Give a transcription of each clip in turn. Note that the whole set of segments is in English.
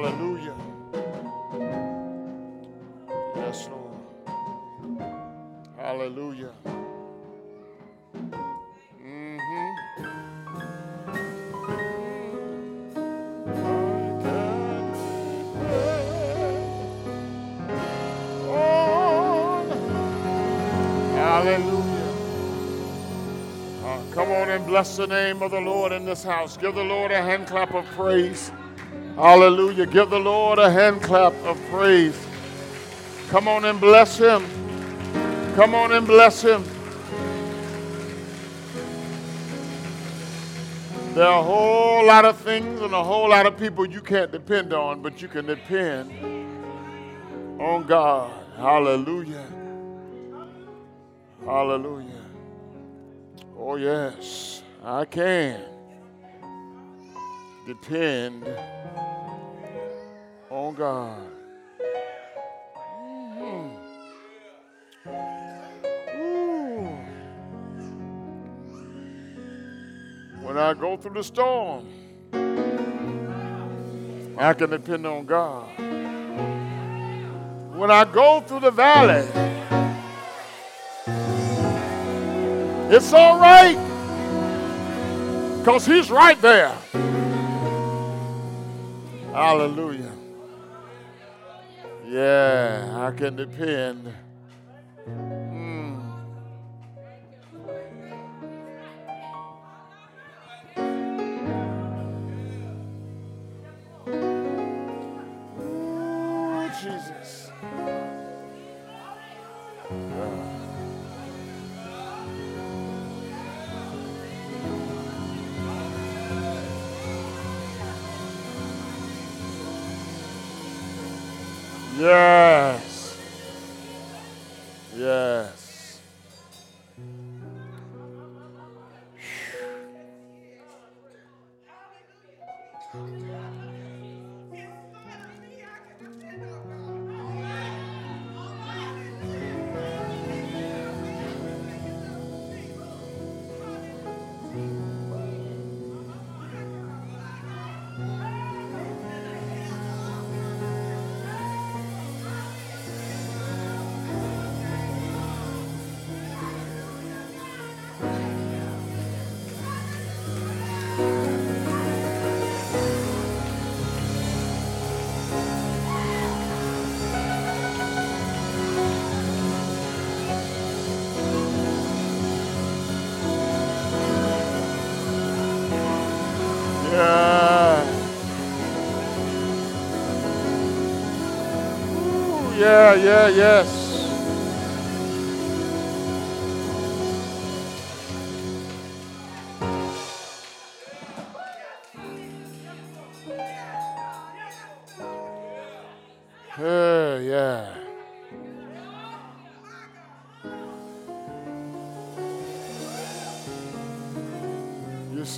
Hallelujah. Yes, Lord. Hallelujah. Mm-hmm. Hallelujah. Uh, come on and bless the name of the Lord in this house. Give the Lord a hand clap of praise. Hallelujah. Give the Lord a hand clap of praise. Come on and bless him. Come on and bless him. There are a whole lot of things and a whole lot of people you can't depend on, but you can depend on God. Hallelujah. Hallelujah. Oh, yes, I can depend on God. Mhm. Ooh. When I go through the storm, I can depend on God. When I go through the valley, it's all right because He's right there. Hallelujah. Yeah, I can depend.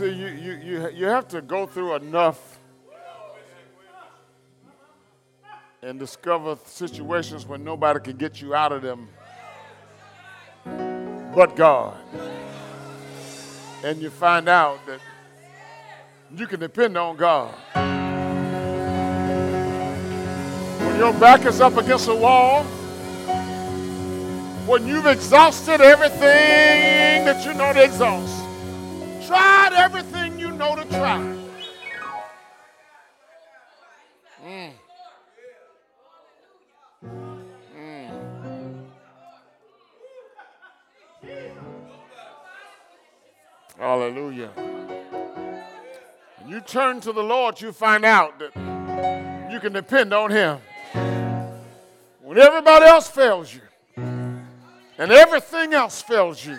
See, you, you, you, you have to go through enough and discover situations when nobody can get you out of them but God. And you find out that you can depend on God. When your back is up against a wall, when you've exhausted everything that you know to exhaust, tried everything you know to try. Mm. Mm. Hallelujah. When you turn to the Lord, you find out that you can depend on Him. When everybody else fails you and everything else fails you,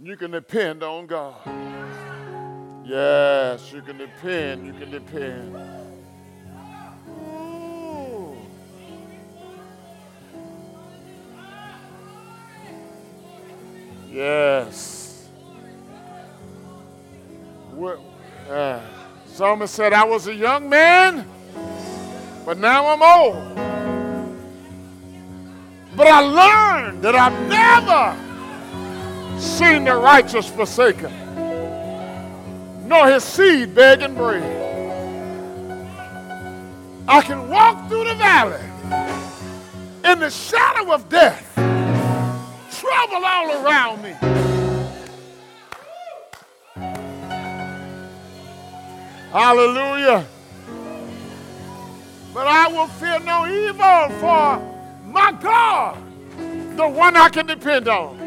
you can depend on God. Yes, you can depend, you can depend. Yes. Uh, Psalmist said, I was a young man, but now I'm old. But I learned that I've never seen the righteous forsaken, nor his seed begging bread. I can walk through the valley in the shadow of death, trouble all around me. Hallelujah. But I will fear no evil, for my God, the one I can depend on,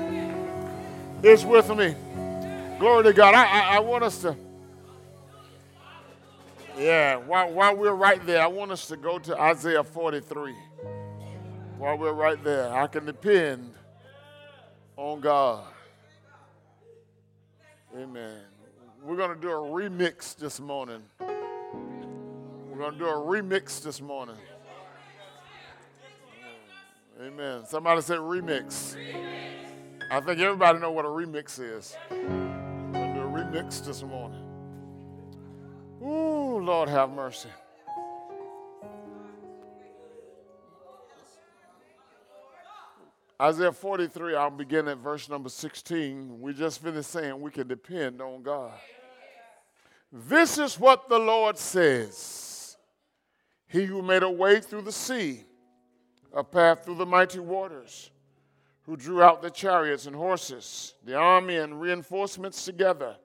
is with me. Glory to God. I, I, I want us to, yeah, while, while we're right there, I want us to go to Isaiah 43. While we're right there, I can depend on God. Amen. We're going to do a remix this morning. We're going to do a remix this morning. Amen. Somebody said remix. I think everybody know what a remix is. We're going to do a remix this morning. Ooh, Lord have mercy. Isaiah 43, I'll begin at verse number 16. We just finished saying we can depend on God. This is what the Lord says He who made a way through the sea, a path through the mighty waters, who drew out the chariots and horses, the army and reinforcements together,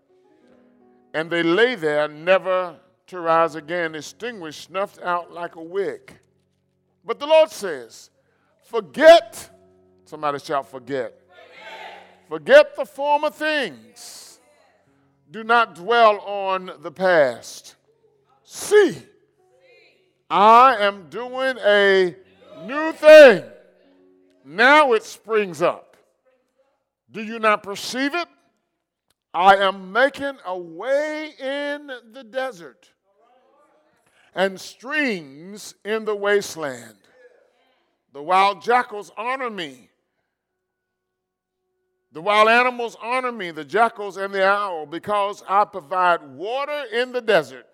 and they lay there never to rise again, extinguished, snuffed out like a wick. But the Lord says, Forget Somebody shout, forget. forget. Forget the former things. Do not dwell on the past. See, I am doing a new thing. Now it springs up. Do you not perceive it? I am making a way in the desert and streams in the wasteland. The wild jackals honor me the wild animals honor me, the jackals and the owl, because I provide water in the desert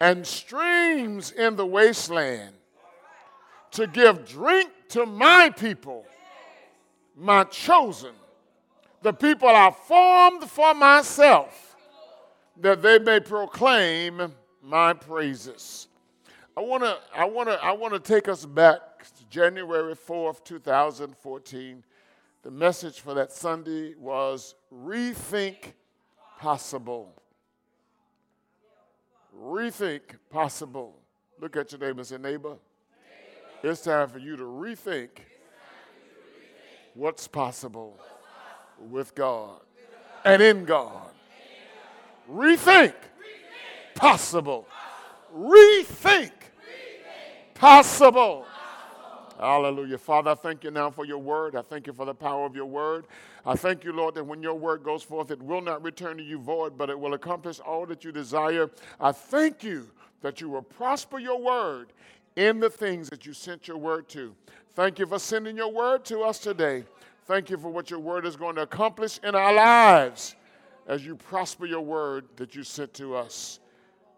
and streams in the wasteland to give drink to my people, my chosen, the people I formed for myself, that they may proclaim my praises. I want to I want to I want to take us back to January 4th, 2014 the message for that Sunday was Rethink Possible. Rethink Possible. Look at your neighbor and say, neighbor, it's time for you to rethink what's possible with God and in God. Rethink possible. Rethink possible. Hallelujah. Father, I thank you now for your word. I thank you for the power of your word. I thank you, Lord, that when your word goes forth, it will not return to you void, but it will accomplish all that you desire. I thank you that you will prosper your word in the things that you sent your word to. Thank you for sending your word to us today. Thank you for what your word is going to accomplish in our lives as you prosper your word that you sent to us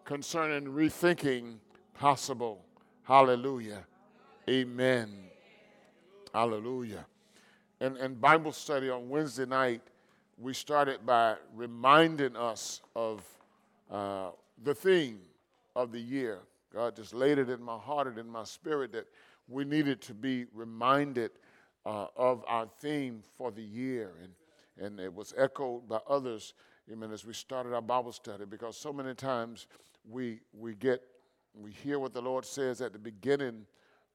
concerning rethinking possible. Hallelujah. Amen. Hallelujah. And, and Bible study on Wednesday night, we started by reminding us of uh, the theme of the year. God just laid it in my heart and in my spirit that we needed to be reminded uh, of our theme for the year. And, and it was echoed by others amen, as we started our Bible study because so many times we, we get, we hear what the Lord says at the beginning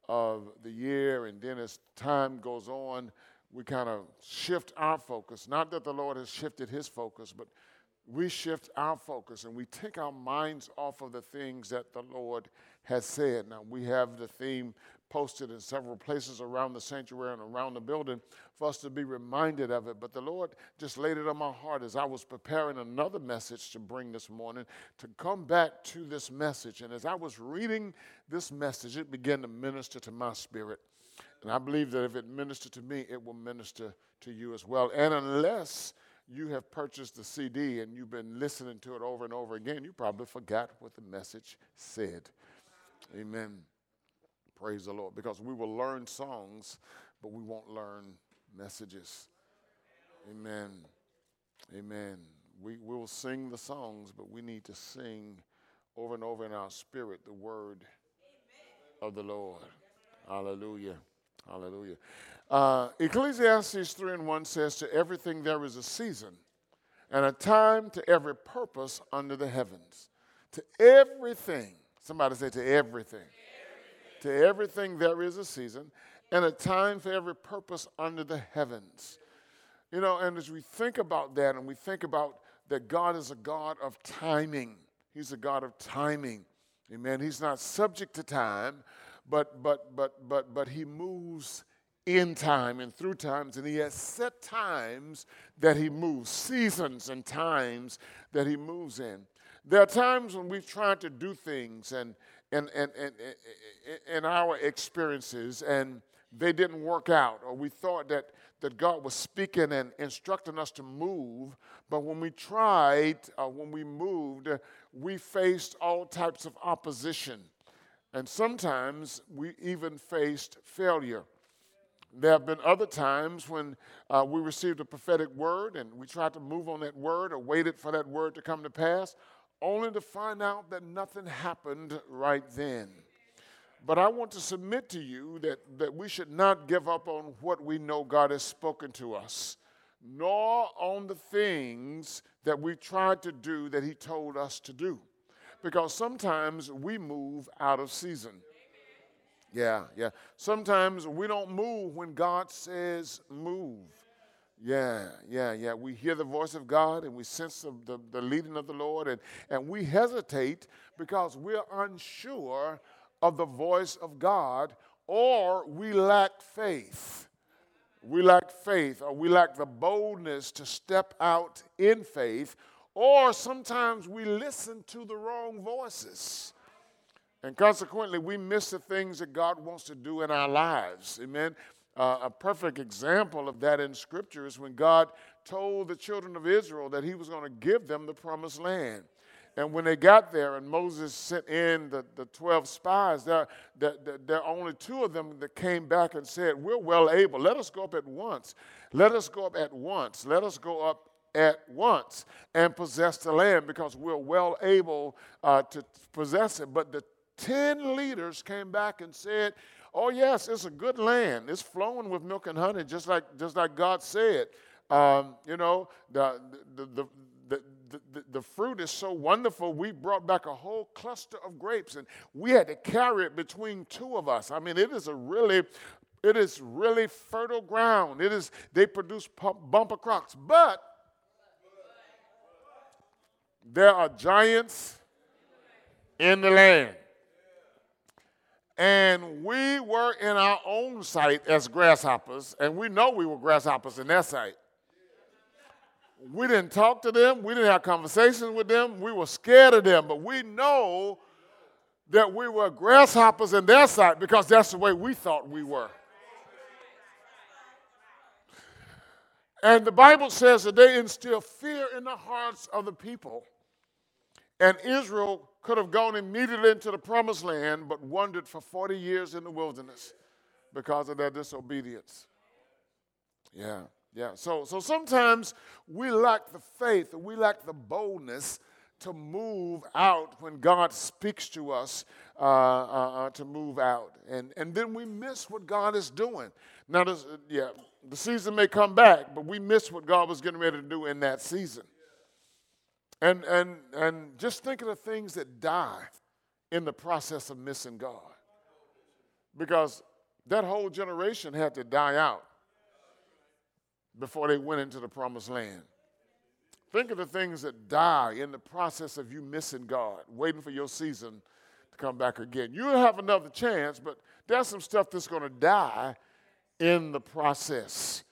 of the year, and then as time goes on, we kind of shift our focus. Not that the Lord has shifted his focus, but we shift our focus and we take our minds off of the things that the Lord has said. Now, we have the theme posted in several places around the sanctuary and around the building for us to be reminded of it. But the Lord just laid it on my heart as I was preparing another message to bring this morning to come back to this message. And as I was reading this message, it began to minister to my spirit. And I believe that if it ministered to me, it will minister to you as well. And unless you have purchased the CD and you've been listening to it over and over again, you probably forgot what the message said. Amen. Praise the Lord. Because we will learn songs, but we won't learn messages. Amen. Amen. We we will sing the songs, but we need to sing over and over in our spirit the word of the Lord. Hallelujah. Hallelujah. Uh, Ecclesiastes 3 and 1 says, To everything there is a season, and a time to every purpose under the heavens. To everything, somebody say, To everything. everything. To everything there is a season, and a time for every purpose under the heavens. You know, and as we think about that and we think about that God is a God of timing, He's a God of timing. Amen. He's not subject to time, but but but but but he moves in time and through times, and he has set times that he moves, seasons and times that he moves in. There are times when we've tried to do things and and and and in our experiences and they didn't work out, or we thought that that God was speaking and instructing us to move, but when we tried, uh, when we moved, we faced all types of opposition. And sometimes we even faced failure. There have been other times when uh, we received a prophetic word and we tried to move on that word or waited for that word to come to pass, only to find out that nothing happened right then. But I want to submit to you that, that we should not give up on what we know God has spoken to us, nor on the things that we tried to do that He told us to do. Because sometimes we move out of season. Yeah, yeah. Sometimes we don't move when God says move. Yeah, yeah, yeah. We hear the voice of God and we sense the, the, the, leading of the Lord, and, and we hesitate because we're unsure of the voice of God or we lack faith. We lack faith or we lack the boldness to step out in faith, or sometimes we listen to the wrong voices. And consequently, we miss the things that God wants to do in our lives. Amen. Uh, a perfect example of that in Scripture is when God told the children of Israel that He was going to give them the promised land. And when they got there and Moses sent in the, the 12 spies, there, there, there are only two of them that came back and said, We're well able. Let us go up at once. Let us go up at once. Let us go up at once and possess the land because we're well able uh, to possess it. But the 10 leaders came back and said, Oh, yes, it's a good land. It's flowing with milk and honey, just like, just like God said. Um, you know, the, the, the, the, the, the, fruit is so wonderful, we brought back a whole cluster of grapes and we had to carry it between two of us. I mean, it is a really, it is really fertile ground. It is, they produce bumper crops. But there are giants in the land. And we were in our own sight as grasshoppers, and we know we were grasshoppers in their sight. We didn't talk to them. We didn't have conversations with them. We were scared of them. But we know that we were grasshoppers in their sight because that's the way we thought we were. And the Bible says that they instill fear in the hearts of the people. And Israel could have gone immediately into the promised land, but wandered for 40 years in the wilderness because of their disobedience. Yeah. Yeah, so, so sometimes we lack the faith, we lack the boldness to move out when God speaks to us uh, uh, uh, to move out. And, and then we miss what God is doing. Now, this, yeah, the season may come back, but we miss what God was getting ready to do in that season. And, and, and just think of the things that die in the process of missing God. Because that whole generation had to die out before they went into the promised land. Think of the things that die in the process of you missing God, waiting for your season to come back again. You'll have another chance, but there's some stuff that's going to die in the process.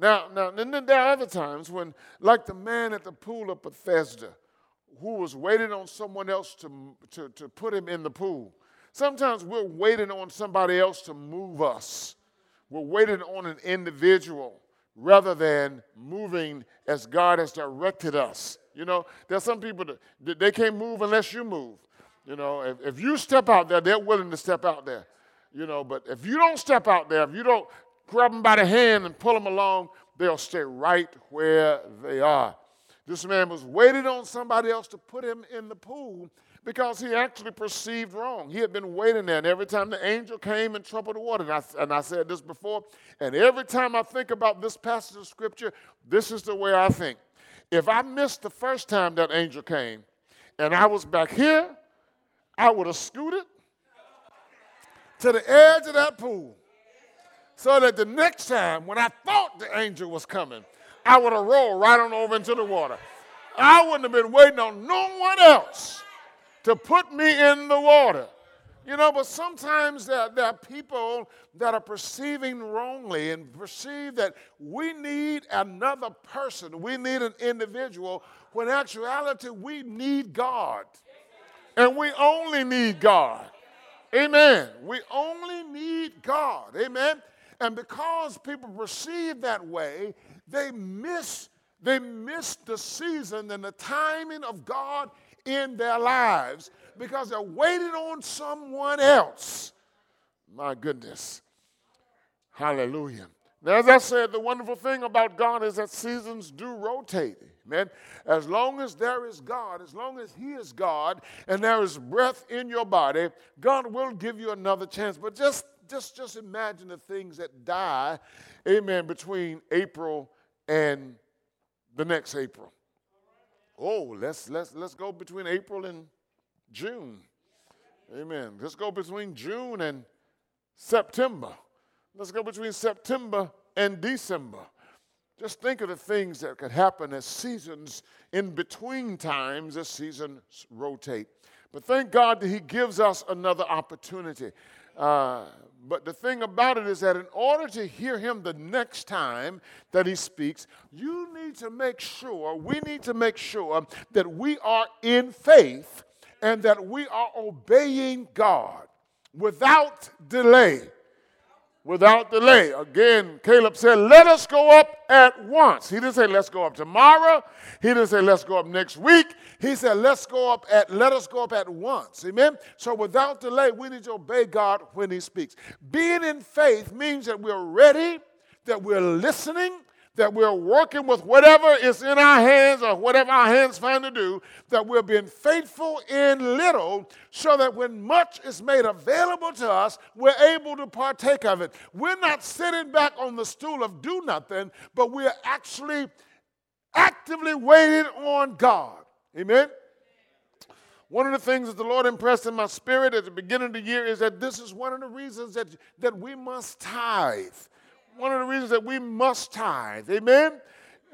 Now, now, then there are other times when, like the man at the pool of Bethesda, who was waiting on someone else to, to, to put him in the pool. Sometimes we're waiting on somebody else to move us. We're waiting on an individual rather than moving as God has directed us. You know, there's some people that they can't move unless you move. You know, if, if you step out there, they're willing to step out there. You know, but if you don't step out there, if you don't grab them by the hand and pull them along, they'll stay right where they are. This man was waiting on somebody else to put him in the pool because he actually perceived wrong. He had been waiting there, and every time the angel came and troubled the water, and I, and I said this before, and every time I think about this passage of scripture, this is the way I think. If I missed the first time that angel came and I was back here, I would have scooted to the edge of that pool so that the next time when I thought the angel was coming, I would have rolled right on over into the water. I wouldn't have been waiting on no one else to put me in the water. You know, but sometimes there, there, are people that are perceiving wrongly and perceive that we need another person, we need an individual, when in actuality we need God. And we only need God. Amen. We only need God. Amen. And because people perceive that way, they miss they miss the season and the timing of God in their lives because they're waiting on someone else. My goodness. Hallelujah. Now, as I said, the wonderful thing about God is that seasons do rotate. Man, as long as there is God, as long as He is God, and there is breath in your body, God will give you another chance. But just just, just imagine the things that die, amen, between April and the next April. Oh, let's, let's, let's go between April and June. Amen. Let's go between June and September. Let's go between September and December. Just think of the things that could happen as seasons in between times as seasons rotate. But thank God that He gives us another opportunity. Uh, but the thing about it is that in order to hear him the next time that he speaks, you need to make sure, we need to make sure that we are in faith and that we are obeying God without delay without delay. Again, Caleb said, Let us go up at once. He didn't say, Let's go up tomorrow. He didn't say, Let's go up next week. He said, Let's go up at, let us go up at once. Amen? So without delay, we need to obey God when He speaks. Being in faith means that we're ready, that we're listening, that we're working with whatever is in our hands or whatever our hands find to do, that we're being faithful in little so that when much is made available to us, we're able to partake of it. We're not sitting back on the stool of do nothing, but we're actually actively waiting on God. Amen? One of the things that the Lord impressed in my spirit at the beginning of the year is that this is one of the reasons that, that we must tithe one of the reasons that we must tithe. Amen?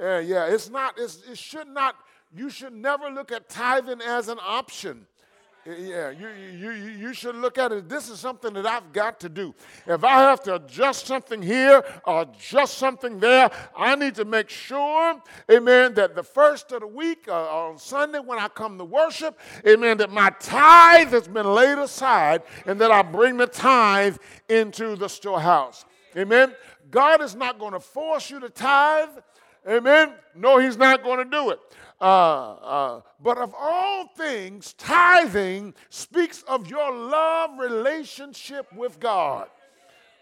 Uh, yeah, it's not, it's, it should not, you should never look at tithing as an option. Yeah, you, you, you should look at it. This is something that I've got to do. If I have to adjust something here or adjust something there, I need to make sure, amen, that the first of the week uh, on Sunday when I come to worship, amen, that my tithe has been laid aside and that I bring the tithe into the storehouse. Amen. God is not going to force you to tithe. Amen. No, He's not going to do it. Uh, uh, but of all things, tithing speaks of your love relationship with God.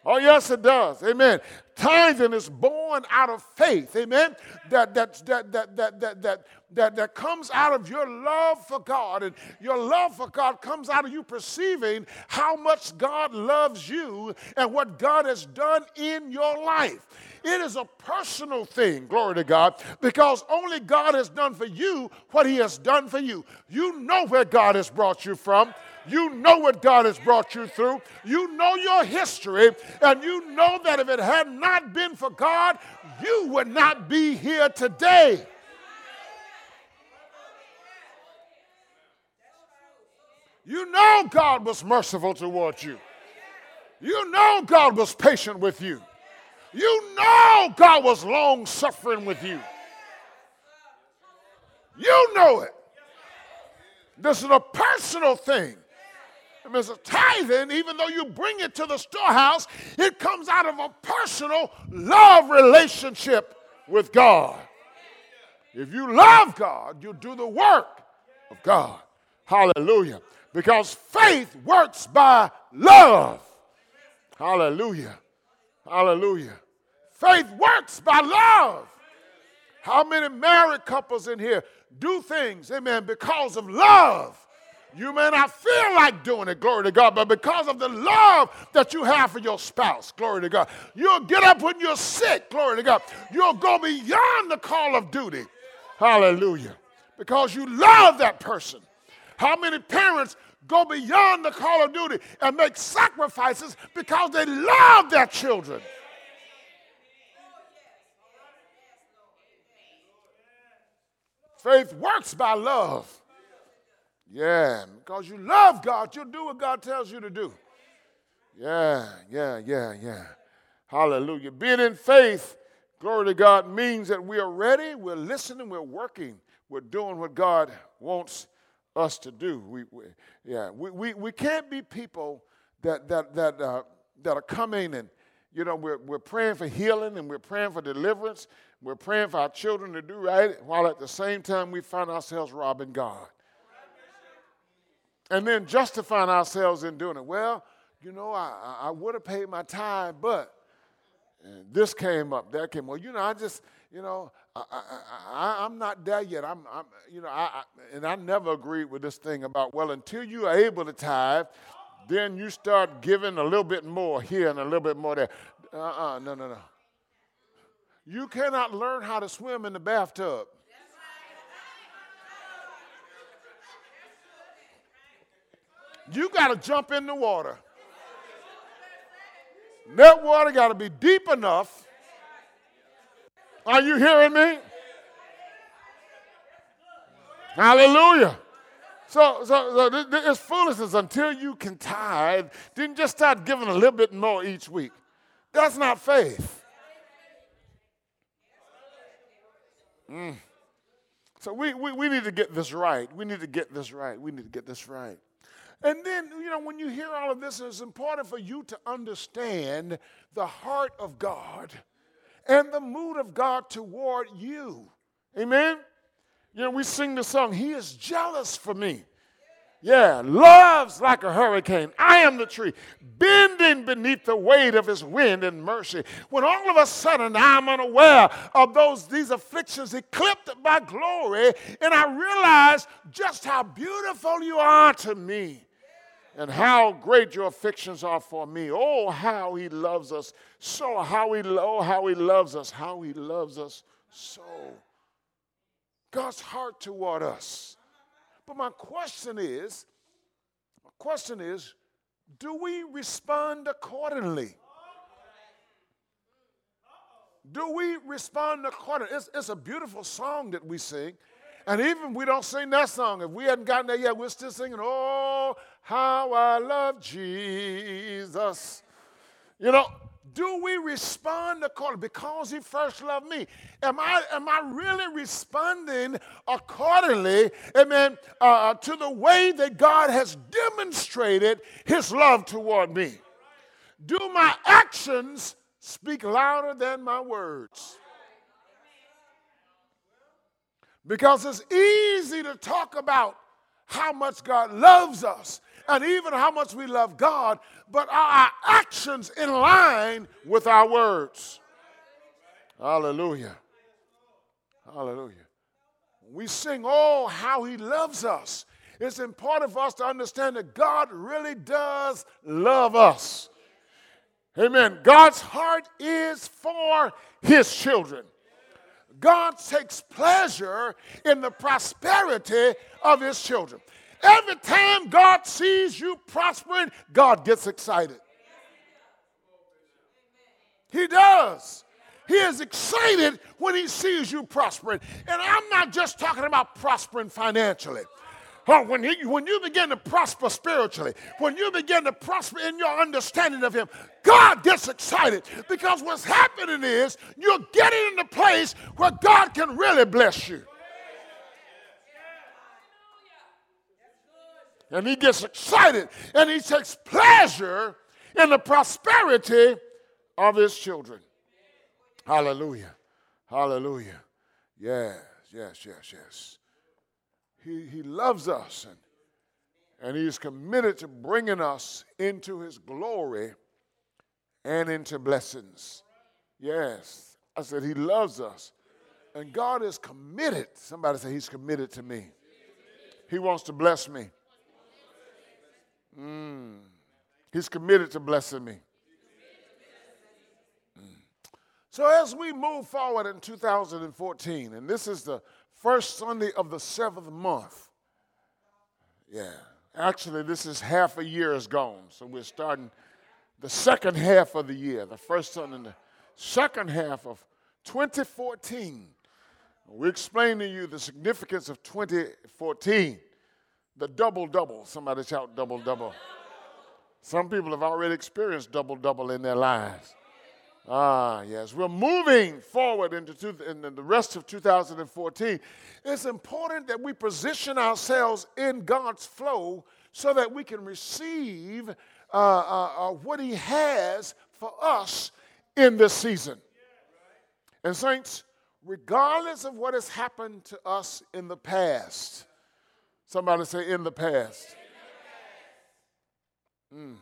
Oh, yes, it does. Amen. Tithing is born out of faith. Amen. That, that, that, that, that, that, that, that, that comes out of your love for God. And your love for God comes out of you perceiving how much God loves you and what God has done in your life. It is a personal thing, glory to God, because only God has done for you what He has done for you. You know where God has brought you from. You know what God has brought you through. You know your history, and you know that if it had not been for God, you would not be here today. You know God was merciful towards you. You know God was patient with you. You know God was long suffering with you. You know it. This is a personal thing. Means tithing, even though you bring it to the storehouse, it comes out of a personal love relationship with God. If you love God, you do the work of God. Hallelujah. Because faith works by love. Hallelujah. Hallelujah. Faith works by love. How many married couples in here do things, amen, because of love? You may not feel like doing it, glory to God, but because of the love that you have for your spouse, glory to God, you'll get up when you're sick, glory to God. You'll go beyond the call of duty. Hallelujah. Because you love that person. How many parents go beyond the call of duty and make sacrifices because they love their children? Faith works by love. Yeah, because you love God, you'll do what God tells you to do. Yeah, yeah, yeah, yeah. Hallelujah. Being in faith, glory to God, means that we are ready, we're listening, we're working, we're doing what God wants us to do. We, we yeah, we, we, we can't be people that, that, that, uh, that are coming and, you know, we're, we're praying for healing and we're praying for deliverance. We're praying for our children to do right, while at the same time we find ourselves robbing God and then justifying ourselves in doing it. Well, you know, I, I would have paid my tithe, but this came up, that came. Well, you know, I just, you know, I, am not there yet. I'm, I'm you know, I, I, and I never agreed with this thing about well, until you are able to tithe, then you start giving a little bit more here and a little bit more there. Uh-uh, no, no, no. You cannot learn how to swim in the bathtub. You got to jump in the water. That water got to be deep enough. Are you hearing me? Hallelujah. So, so, so it's foolishness until you can tithe. Then just start giving a little bit more each week. That's not faith. Mm. So we, we, we need to get this right. We need to get this right. We need to get this right. And then, you know, when you hear all of this, it's important for you to understand the heart of God and the mood of God toward you. Amen? You know, we sing the song, He is jealous for me. Yeah, loves like a hurricane. I am the tree, bending beneath the weight of his wind and mercy. When all of a sudden I'm unaware of those these afflictions eclipsed by glory, and I realize just how beautiful you are to me and how great your affections are for me. Oh, how he loves us so. How he, oh, how he loves us. How he loves us so. God's heart toward us. But my question is, my question is, do we respond accordingly? Do we respond accordingly? It's, it's a beautiful song that we sing. And even we don't sing that song. If we hadn't gotten there yet, we're still singing, Oh, how I love Jesus. You know, do we respond accordingly? Because he first loved me. Am I, am I really responding accordingly, amen, uh, to the way that God has demonstrated his love toward me? Do my actions speak louder than my words? Because it's easy to talk about how much God loves us and even how much we love God, but are our actions in line with our words? Hallelujah. Hallelujah. We sing, Oh, how He loves us. It's important for us to understand that God really does love us. Amen. God's heart is for His children. God takes pleasure in the prosperity of his children. Every time God sees you prospering, God gets excited. He does. He is excited when he sees you prospering. And I'm not just talking about prospering financially. Oh, when, he, when you begin to prosper spiritually, when you begin to prosper in your understanding of Him, God gets excited because what's happening is you're getting in the place where God can really bless you. And He gets excited and He takes pleasure in the prosperity of His children. Hallelujah. Hallelujah. Yes, yes, yes, yes. He, he loves us and, and He's committed to bringing us into His glory and into blessings. Yes, I said He loves us And God is committed. Somebody say, He's committed to me. He wants to bless me. Mm. He's committed to blessing me. Mm. So, as we move forward in 2014, and this is the first Sunday of the seventh month, yeah, actually, this is half a year is gone. So, we're starting the second half of the year, the first Sunday in the second half of 2014. We explain to you the significance of 2014, the double double. Somebody shout double double. Some people have already experienced double double in their lives. Ah, yes. We're moving forward into, two, the rest of 2014. It's important that we position ourselves in God's flow so that we can receive uh, uh, uh, what He has for us in this season. And, Saints, regardless of what has happened to us in the past, somebody say, in the past. Mm.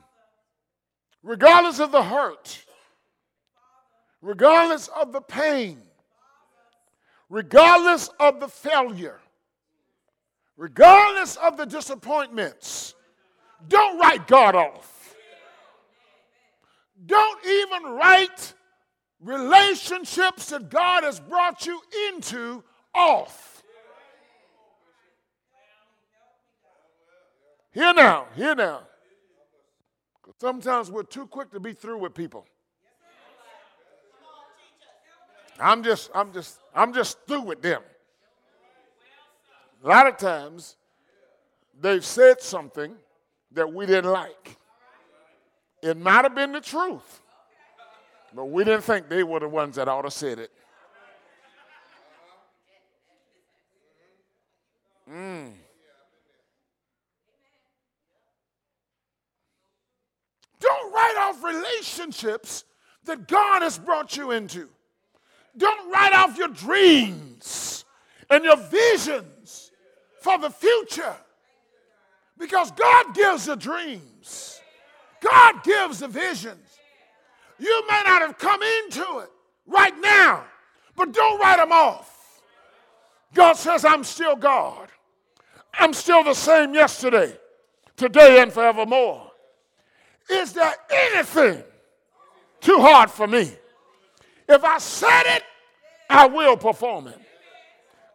Regardless of the hurt, regardless of the pain, regardless of the failure, regardless of the disappointments, don't write God off. Don't even write relationships that God has brought you into off. Here now, here now. Sometimes we're too quick to be through with people. I'm just, I'm just, I'm just through with them. A lot of times they've said something that we didn't like. It might have been the truth. But we didn't think they were the ones that ought to said it. Mm. Don't write off relationships that God has brought you into. Don't write off your dreams and your visions for the future because God gives the dreams, God gives the visions. You may not have come into it right now, but don't write them off. God says, I'm still God. I'm still the same yesterday, today, and forevermore. Is there anything too hard for me? If I said it, I will perform it.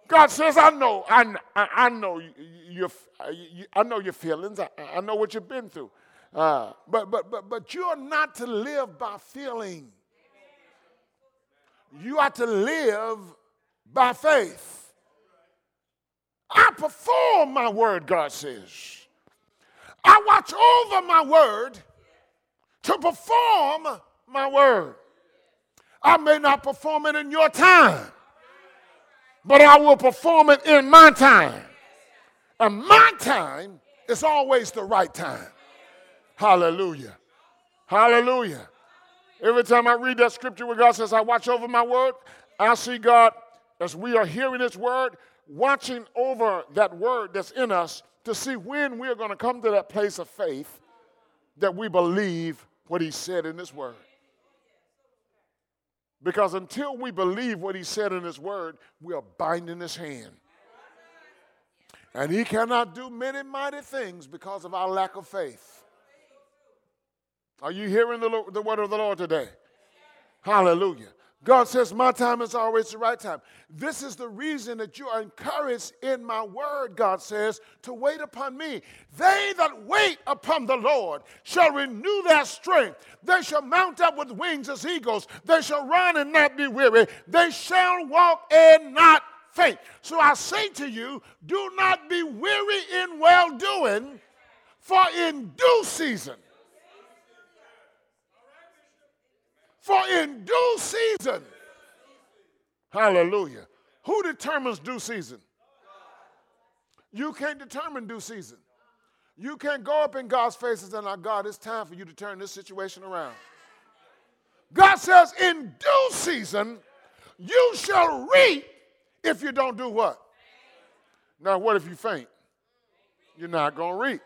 God says, I know, I, I, know your, I know your feelings. I, I know what you've been through. Uh, but, but, but, but you're not to live by feeling. You are to live by faith. I perform my word, God says. I watch over my word to perform my word. I may not perform it in your time, but I will perform it in my time. And my time is always the right time. Hallelujah. Hallelujah. Every time I read that scripture where God says, I watch over my word, I see God, as we are hearing His word, watching over that word that's in us to see when we are going to come to that place of faith that we believe what He said in His word. Because until we believe what He said in His word, we are binding His hand. And He cannot do many mighty things because of our lack of faith. Are you hearing the, the word of the Lord today? Hallelujah. God says, My time is always the right time. This is the reason that you are encouraged in my word, God says, to wait upon me. They that wait upon the Lord shall renew their strength. They shall mount up with wings as eagles. They shall run and not be weary. They shall walk and not faint. So I say to you, do not be weary in well doing, for in due season For in due season, hallelujah. Who determines due season? You can't determine due season. You can't go up in God's face and say, Now, God, it's time for you to turn this situation around. God says, In due season, you shall reap if you don't do what? Now, what if you faint? You're not going to reap.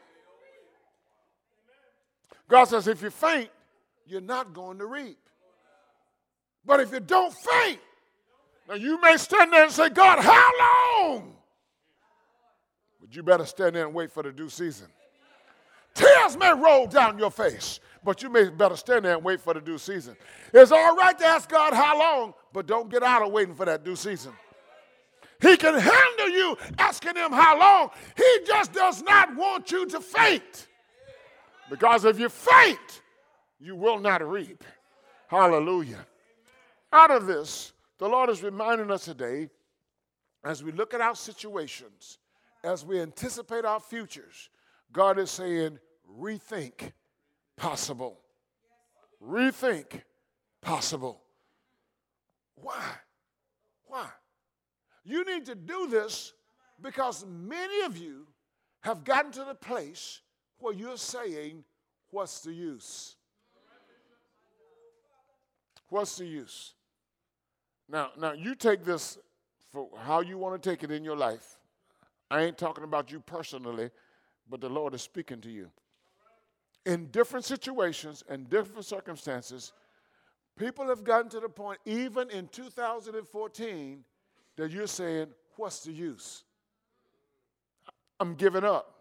God says, If you faint, you're not going to reap. But if you don't faint, Now you may stand there and say, God, how long? But you better stand there and wait for the due season. Tears may roll down your face, but you may better stand there and wait for the due season. It's all right to ask God how long, but don't get out of waiting for that due season. He can handle you asking him how long. He just does not want you to faint. Because if you faint, you will not reap. Hallelujah. Out of this, the Lord is reminding us today as we look at our situations, as we anticipate our futures, God is saying, rethink possible. Rethink possible. Why? Why? You need to do this because many of you have gotten to the place where you're saying, What's the use? What's the use? Now, now you take this for how you want to take it in your life. I ain't talking about you personally, but the Lord is speaking to you. In different situations and different circumstances, people have gotten to the point, even in 2014, that you're saying, What's the use? I'm giving up.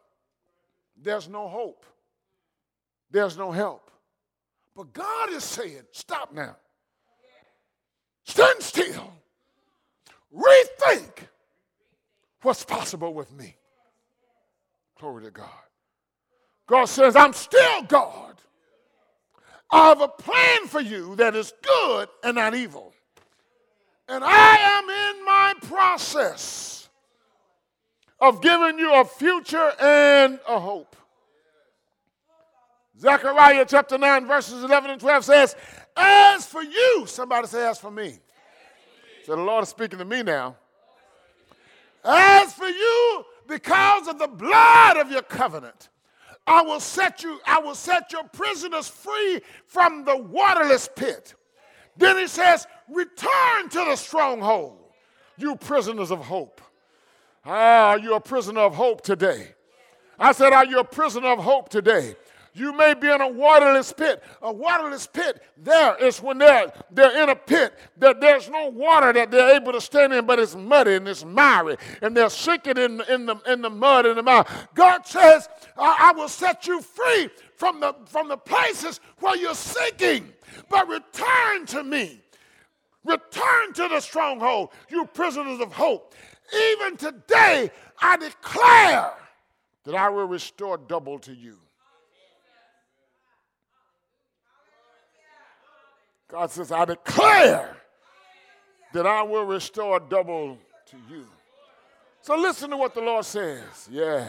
There's no hope. There's no help. But God is saying, Stop now. Stand still. Rethink what's possible with me. Glory to God. God says, I'm still God. I have a plan for you that is good and not evil. And I am in my process of giving you a future and a hope. Zechariah chapter 9, verses 11 and 12 says, As for you, somebody say, As for me. So the Lord is speaking to me now. As for you, because of the blood of your covenant, I will set you, I will set your prisoners free from the waterless pit. Then he says, Return to the stronghold, you prisoners of hope. Ah, you're a prisoner of hope today. I said, Are you a prisoner of hope today? You may be in a waterless pit. A waterless pit, there is when they're, they're in a pit that there's no water that they're able to stand in, but it's muddy and it's miry, and they're sinking in, in, the, in the mud and the mire. God says, I, I will set you free from the, from the places where you're sinking, but return to me. Return to the stronghold, you prisoners of hope. Even today, I declare that I will restore double to you. God says, I declare that I will restore double to you. So listen to what the Lord says. Yeah.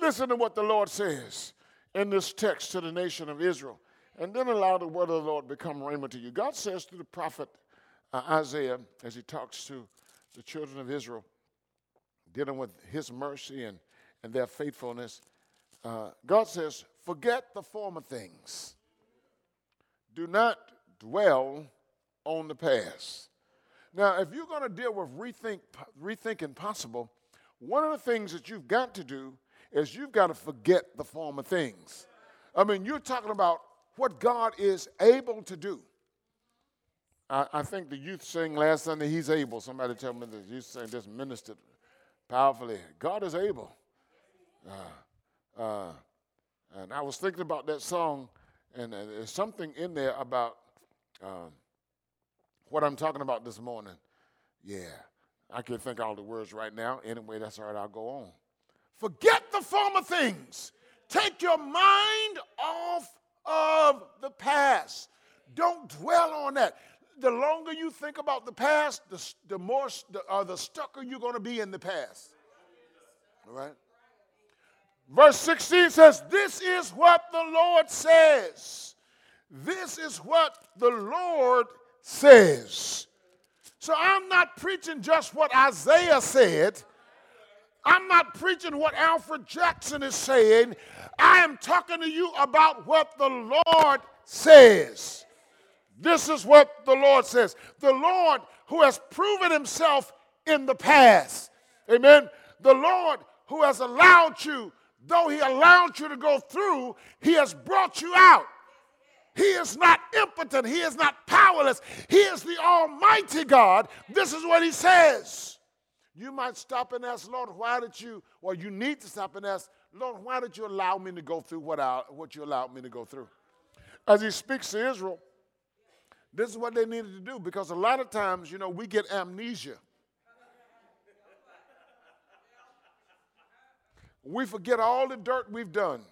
Listen to what the Lord says in this text to the nation of Israel. And then allow the word of the Lord become rhema to you. God says to the prophet uh, Isaiah, as he talks to the children of Israel, dealing with his mercy and, and their faithfulness, uh, God says, Forget the former things. Do not dwell on the past. Now, if you're going to deal with rethink, rethinking possible, one of the things that you've got to do is you've got to forget the former things. I mean, you're talking about what God is able to do. I, I think the youth sang last Sunday, He's able. Somebody tell me the youth sang just ministered powerfully. God is able. Uh, uh, and I was thinking about that song, and uh, there's something in there about um, what I'm talking about this morning, yeah, I can't think all the words right now. Anyway, that's all right, I'll go on. Forget the former things. Take your mind off of the past. Don't dwell on that. The longer you think about the past, the, the more the, uh, the stucker you're going to be in the past. All right? Verse 16 says, This is what the Lord says. This is what the Lord says. So I'm not preaching just what Isaiah said. I'm not preaching what Alfred Jackson is saying. I am talking to you about what the Lord says. This is what the Lord says. The Lord who has proven himself in the past. Amen. The Lord who has allowed you, though he allowed you to go through, he has brought you out. He is not impotent. He is not powerless. He is the Almighty God. This is what He says. You might stop and ask, Lord, why did you, or you need to stop and ask, Lord, why did you allow me to go through what, I, what you allowed me to go through? As He speaks to Israel, this is what they needed to do because a lot of times, you know, we get amnesia. We forget all the dirt we've done.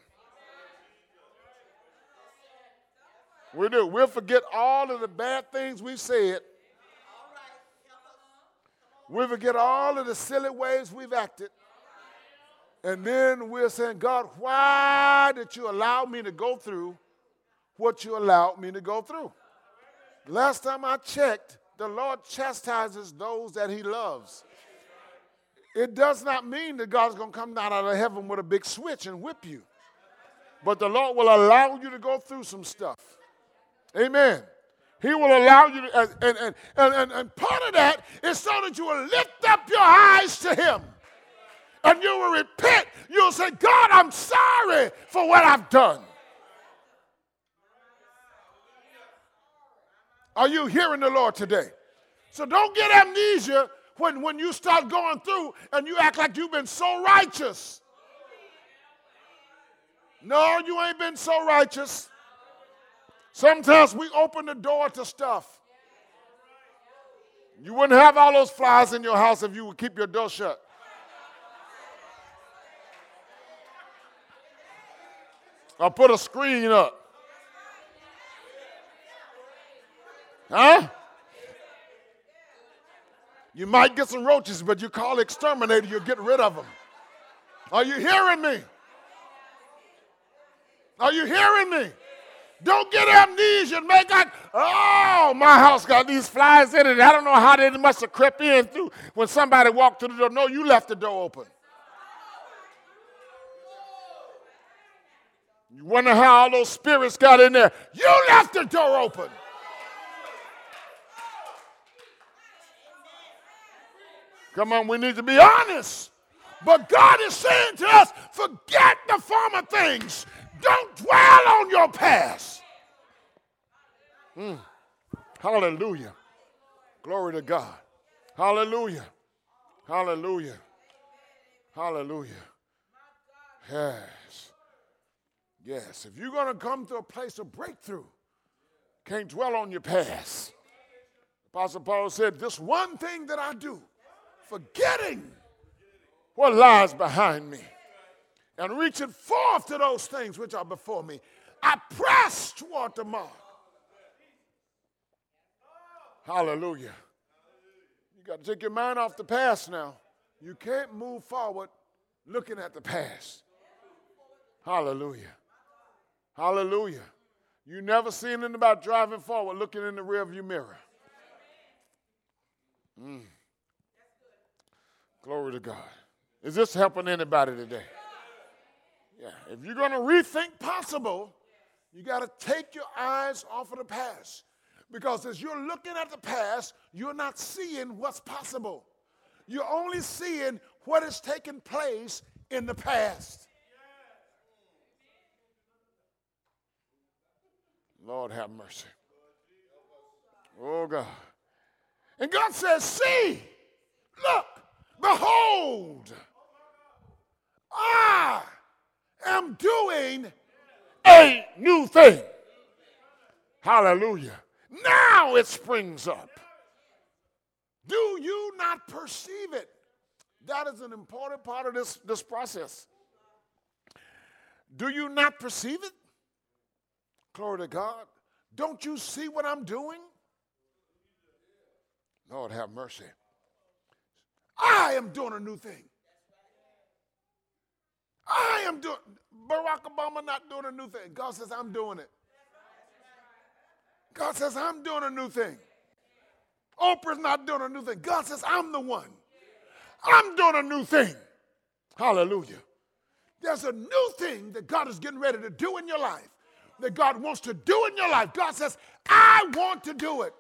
We do. We'll forget all of the bad things we've said. We forget all of the silly ways we've acted. And then we're saying, God, why did you allow me to go through what you allowed me to go through? Last time I checked, the Lord chastises those that he loves. It does not mean that God's going to come down out of heaven with a big switch and whip you. But the Lord will allow you to go through some stuff. Amen. He will allow you to, and, and, and, and, part of that is so that you will lift up your eyes to Him. And you will repent. You'll say, God, I'm sorry for what I've done. Are you hearing the Lord today? So don't get amnesia when, when you start going through and you act like you've been so righteous. No, you ain't been so righteous. Sometimes we open the door to stuff. You wouldn't have all those flies in your house if you would keep your door shut. I'll put a screen up. Huh? You might get some roaches, but you call exterminator, you'll get rid of them. Are you hearing me? Are you hearing me? Don't get amnesia make like, oh, my house got these flies in it. I don't know how they must have crept in through when somebody walked through the door. No, you left the door open. You wonder how all those spirits got in there. You left the door open. Come on, we need to be honest. But God is saying to us, forget the former things. Don't dwell on your past. Mm. Hallelujah. Glory to God. Hallelujah. Hallelujah. Hallelujah. Yes. Yes. If you're going to come to a place of breakthrough, can't dwell on your past. Apostle Paul said, This one thing that I do, forgetting what lies behind me and reaching forth to those things which are before me, I press toward the mark. Hallelujah. You got to take your mind off the past now. You can't move forward looking at the past. Hallelujah. Hallelujah. You never seen anything about driving forward looking in the rearview mirror. Mm. Glory to God. Is this helping anybody today? Yeah. If you're going to rethink possible, you got to take your eyes off of the past. Because as you're looking at the past, you're not seeing what's possible. You're only seeing what has taken place in the past. Lord have mercy. Oh God. And God says, See, look, Behold, I am doing a new thing. Hallelujah. Now it springs up. Do you not perceive it? That is an important part of this, this process. Do you not perceive it? Glory to God. Don't you see what I'm doing? Lord, have mercy. I am doing a new thing. I am doing, Barack Obama not doing a new thing. God says, I'm doing it. God says, I'm doing a new thing. Oprah's not doing a new thing. God says, I'm the one. I'm doing a new thing. Hallelujah. There's a new thing that God is getting ready to do in your life, that God wants to do in your life. God says, I want to do it.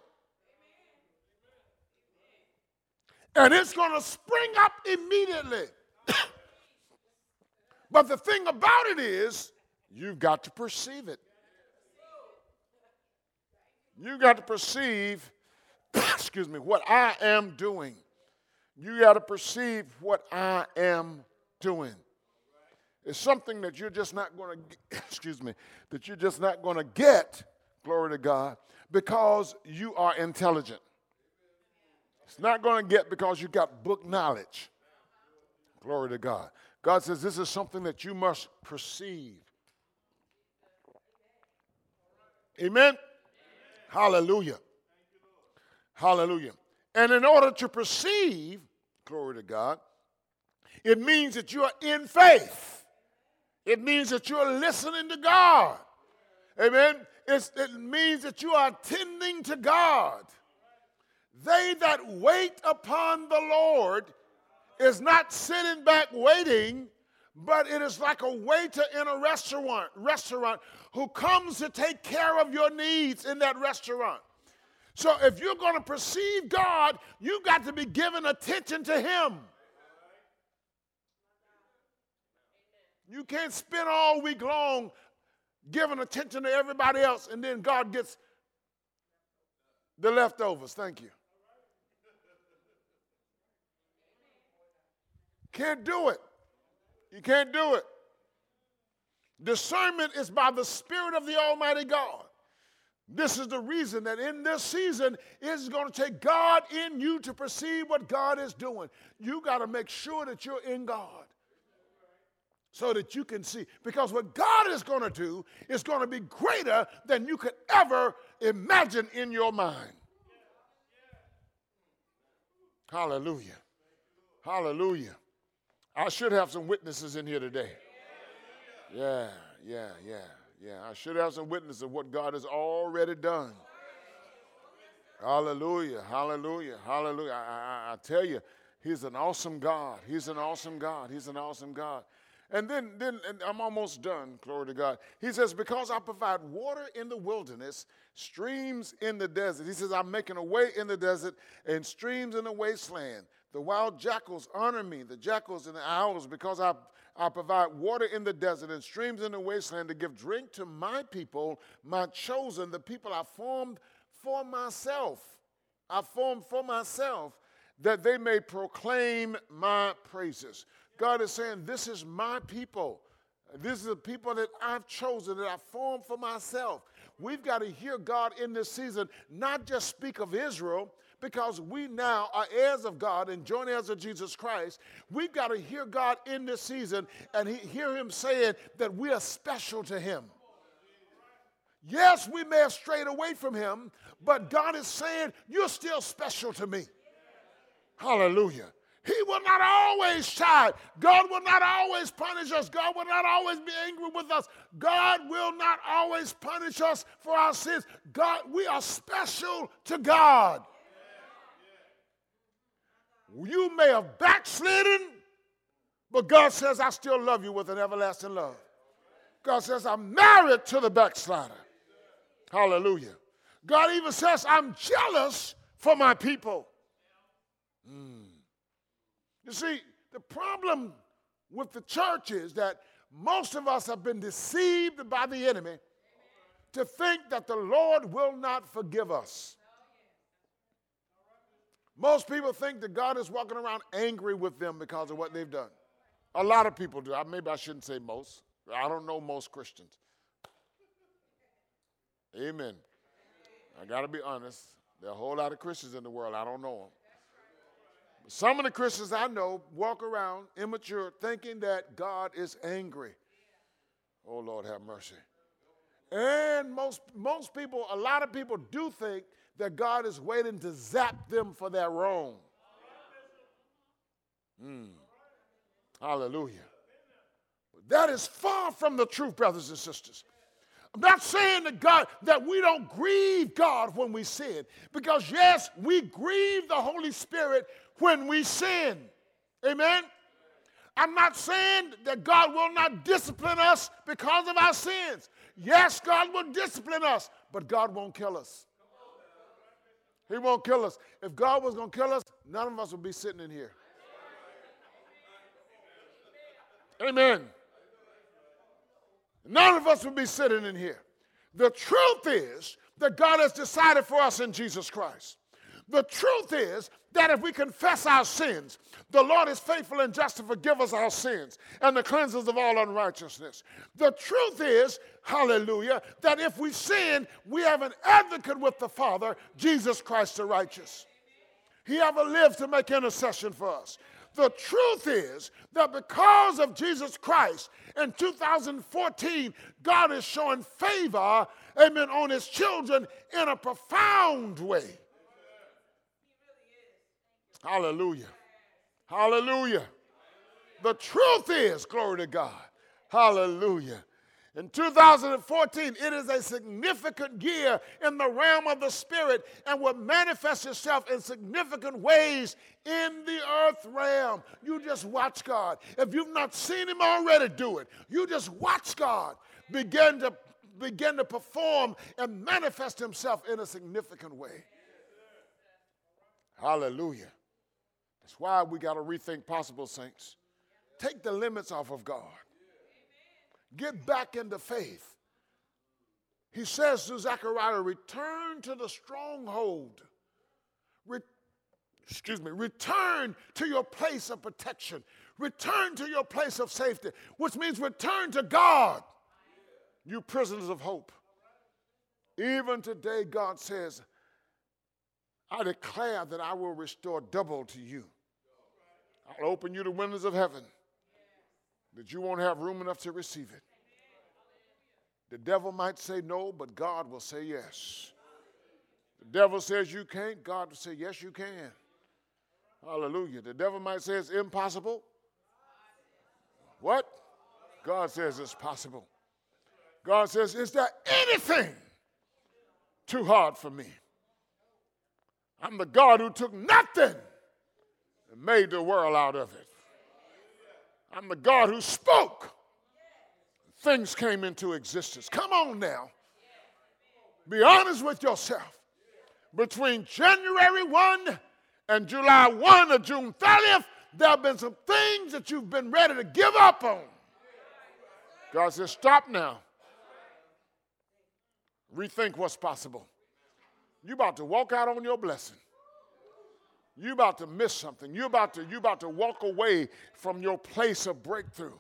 and it's going to spring up immediately. But the thing about it is, you've got to perceive it. You've got to perceive, excuse me, what I am doing. You got to perceive what I am doing. It's something that you're just not going to, excuse me, that you're just not going to get, glory to God, because you are intelligent. It's not going to get because you got book knowledge. Glory to God. God says this is something that you must perceive. Amen? Hallelujah. Hallelujah. And in order to perceive, glory to God, it means that you are in faith. It means that you're listening to God. Amen. It's, it means that you are tending to God. They that wait upon the Lord is not sitting back waiting, but it is like a waiter in a restaurant, restaurant who comes to take care of your needs in that restaurant. So if you're going to perceive God, you've got to be giving attention to him. You can't spend all week long giving attention to everybody else and then God gets the leftovers. Thank you. Can't do it. You can't do it. Discernment is by the Spirit of the Almighty God. This is the reason that in this season it's going to take God in you to perceive what God is doing. You got to make sure that you're in God so that you can see. Because what God is going to do is going to be greater than you could ever imagine in your mind. Hallelujah. Hallelujah. I should have some witnesses in here today. Yeah, yeah, yeah, yeah. I should have some witnesses of what God has already done. Hallelujah, hallelujah, hallelujah. I, I, I tell you, He's an awesome God. He's an awesome God. He's an awesome God. And then, then and I'm almost done, glory to God. He says, Because I provide water in the wilderness, streams in the desert. He says, I'm making a way in the desert and streams in the wasteland. The wild jackals honor me, the jackals and the owls, because I, I provide water in the desert and streams in the wasteland to give drink to my people, my chosen, the people I formed for myself. I formed for myself that they may proclaim my praises. God is saying, This is my people. This is the people that I've chosen, that I formed for myself. We've got to hear God in this season, not just speak of Israel, because we now are heirs of God and joint heirs of Jesus Christ, we've got to hear God in this season and he, hear Him saying that we are special to Him. Yes, we may have strayed away from Him, but God is saying, You're still special to me. Hallelujah. He will not always chide. God will not always punish us. God will not always be angry with us. God will not always punish us for our sins. God, we are special to God. You may have backslidden, but God says, I still love you with an everlasting love. God says, I'm married to the backslider. Hallelujah. God even says, I'm jealous for my people. Mm. You see, the problem with the church is that most of us have been deceived by the enemy to think that the Lord will not forgive us. Most people think that God is walking around angry with them because of what they've done. A lot of people do. Maybe I shouldn't say most. I don't know most Christians. Amen. I got to be honest. There are a whole lot of Christians in the world. I don't know them. Some of the Christians I know walk around immature thinking that God is angry. Oh, Lord, have mercy. And most, most people, a lot of people do think that God is waiting to zap them for their wrong. Mm. Hallelujah. That is far from the truth, brothers and sisters. I'm not saying that God that we don't grieve God when we sin, because yes, we grieve the Holy Spirit when we sin. Amen. I'm not saying that God will not discipline us because of our sins. Yes, God will discipline us, but God won't kill us. He won't kill us. If God was going to kill us, none of us would be sitting in here. Amen. None of us would be sitting in here. The truth is that God has decided for us in Jesus Christ. The truth is that if we confess our sins, the Lord is faithful and just to forgive us our sins and to cleanse us of all unrighteousness. The truth is, hallelujah, that if we sin, we have an advocate with the Father, Jesus Christ the righteous. He ever lived to make intercession for us. The truth is that because of Jesus Christ in 2014, God is showing favor, amen, on his children in a profound way. Hallelujah. Hallelujah. The truth is, glory to God. Hallelujah. In 2014, it is a significant year in the realm of the Spirit and will manifest itself in significant ways in the earth realm. You just watch God. If you've not seen Him already, do it. You just watch God begin to begin to perform and manifest Himself in a significant way. Hallelujah. Why we got to rethink possible, saints. Take the limits off of God. Get back into faith. He says to Zechariah, return to the stronghold. Re- excuse me, return to your place of protection. Return to your place of safety, which means return to God, you prisoners of hope. Even today, God says, I declare that I will restore double to you. I'll open you the windows of heaven that you won't have room enough to receive it. The devil might say no, but God will say yes. The devil says you can't, God will say, yes, you can. Hallelujah. The devil might say it's impossible. What? God says it's possible. God says, Is there anything too hard for me? I'm the God who took nothing and made the world out of it. I'm the God who spoke. Things came into existence. Come on now. Be honest with yourself. Between January 1 and July 1 or June 30th, there have been some things that you've been ready to give up on. God says, Stop now. Rethink what's possible. You're about to walk out on your blessing. You're about to miss something. You're about to, you're about to walk away from your place of breakthrough.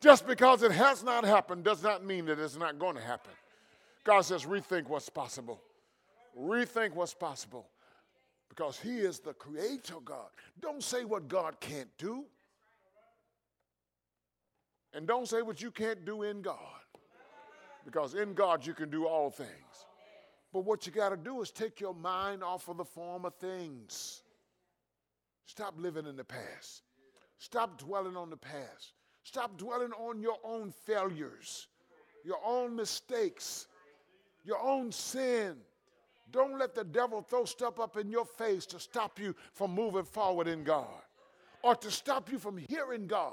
Just because it has not happened does not mean that it's not going to happen. God says, rethink what's possible. Rethink what's possible. Because He is the creator God. Don't say what God can't do. And don't say what you can't do in God. Because in God you can do all things. But what you got to do is take your mind off of the former things. Stop living in the past. Stop dwelling on the past. Stop dwelling on your own failures, your own mistakes, your own sin. Don't let the devil throw stuff up in your face to stop you from moving forward in God or to stop you from hearing God.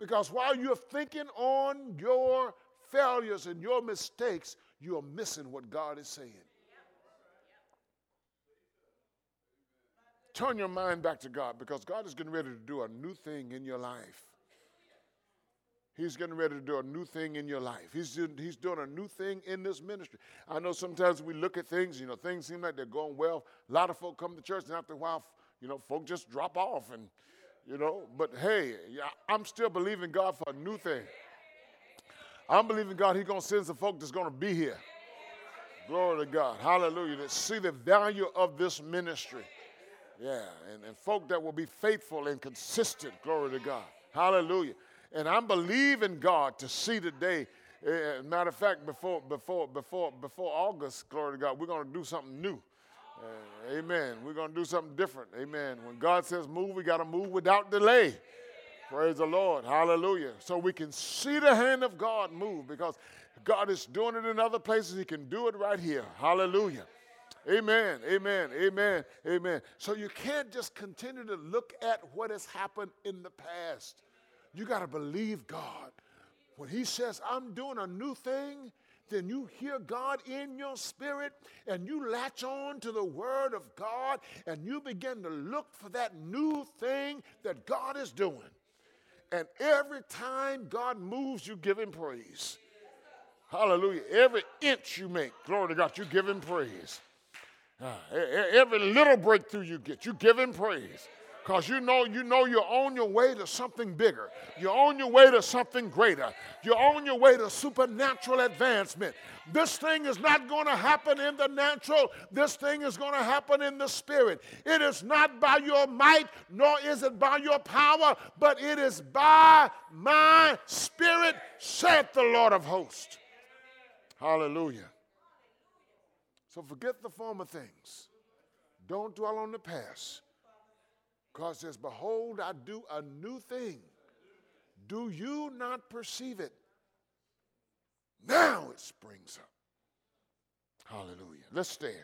Because while you're thinking on your failures and your mistakes, you are missing what God is saying. Turn your mind back to God because God is getting ready to do a new thing in your life. He's getting ready to do a new thing in your life. He's he's doing a new thing in this ministry. I know sometimes we look at things, you know, things seem like they're going well. A lot of folk come to church, and after a while, you know, folk just drop off. And, you know, but hey, I'm still believing God for a new thing. I'm believing God, He's going to send some folk that's going to be here. Glory to God. Hallelujah. To see the value of this ministry. Yeah, and, and folk that will be faithful and consistent. Glory to God. Hallelujah. And I'm believing God to see today. Uh, matter of fact, before before before before August, glory to God, we're going to do something new. Uh, amen. We're going to do something different. Amen. When God says move, we got to move without delay. Praise the Lord. Hallelujah. So we can see the hand of God move because God is doing it in other places. He can do it right here. Hallelujah. Amen, amen, amen, amen. So you can't just continue to look at what has happened in the past. You got to believe God. When He says, I'm doing a new thing, then you hear God in your spirit and you latch on to the Word of God and you begin to look for that new thing that God is doing. And every time God moves, you give Him praise. Hallelujah. Every inch you make, glory to God, you give him praise. Uh, every little breakthrough you get, you give him praise. Because you know, you know you're on your way to something bigger. You're on your way to something greater. You're on your way to supernatural advancement. This thing is not going to happen in the natural. This thing is going to happen in the spirit. It is not by your might, nor is it by your power, but it is by my spirit, saith the Lord of hosts. Hallelujah. So forget the former things. Don't dwell on the past. God says, Behold, I do a new thing. Do you not perceive it? Now it springs up. Hallelujah. Let's stand.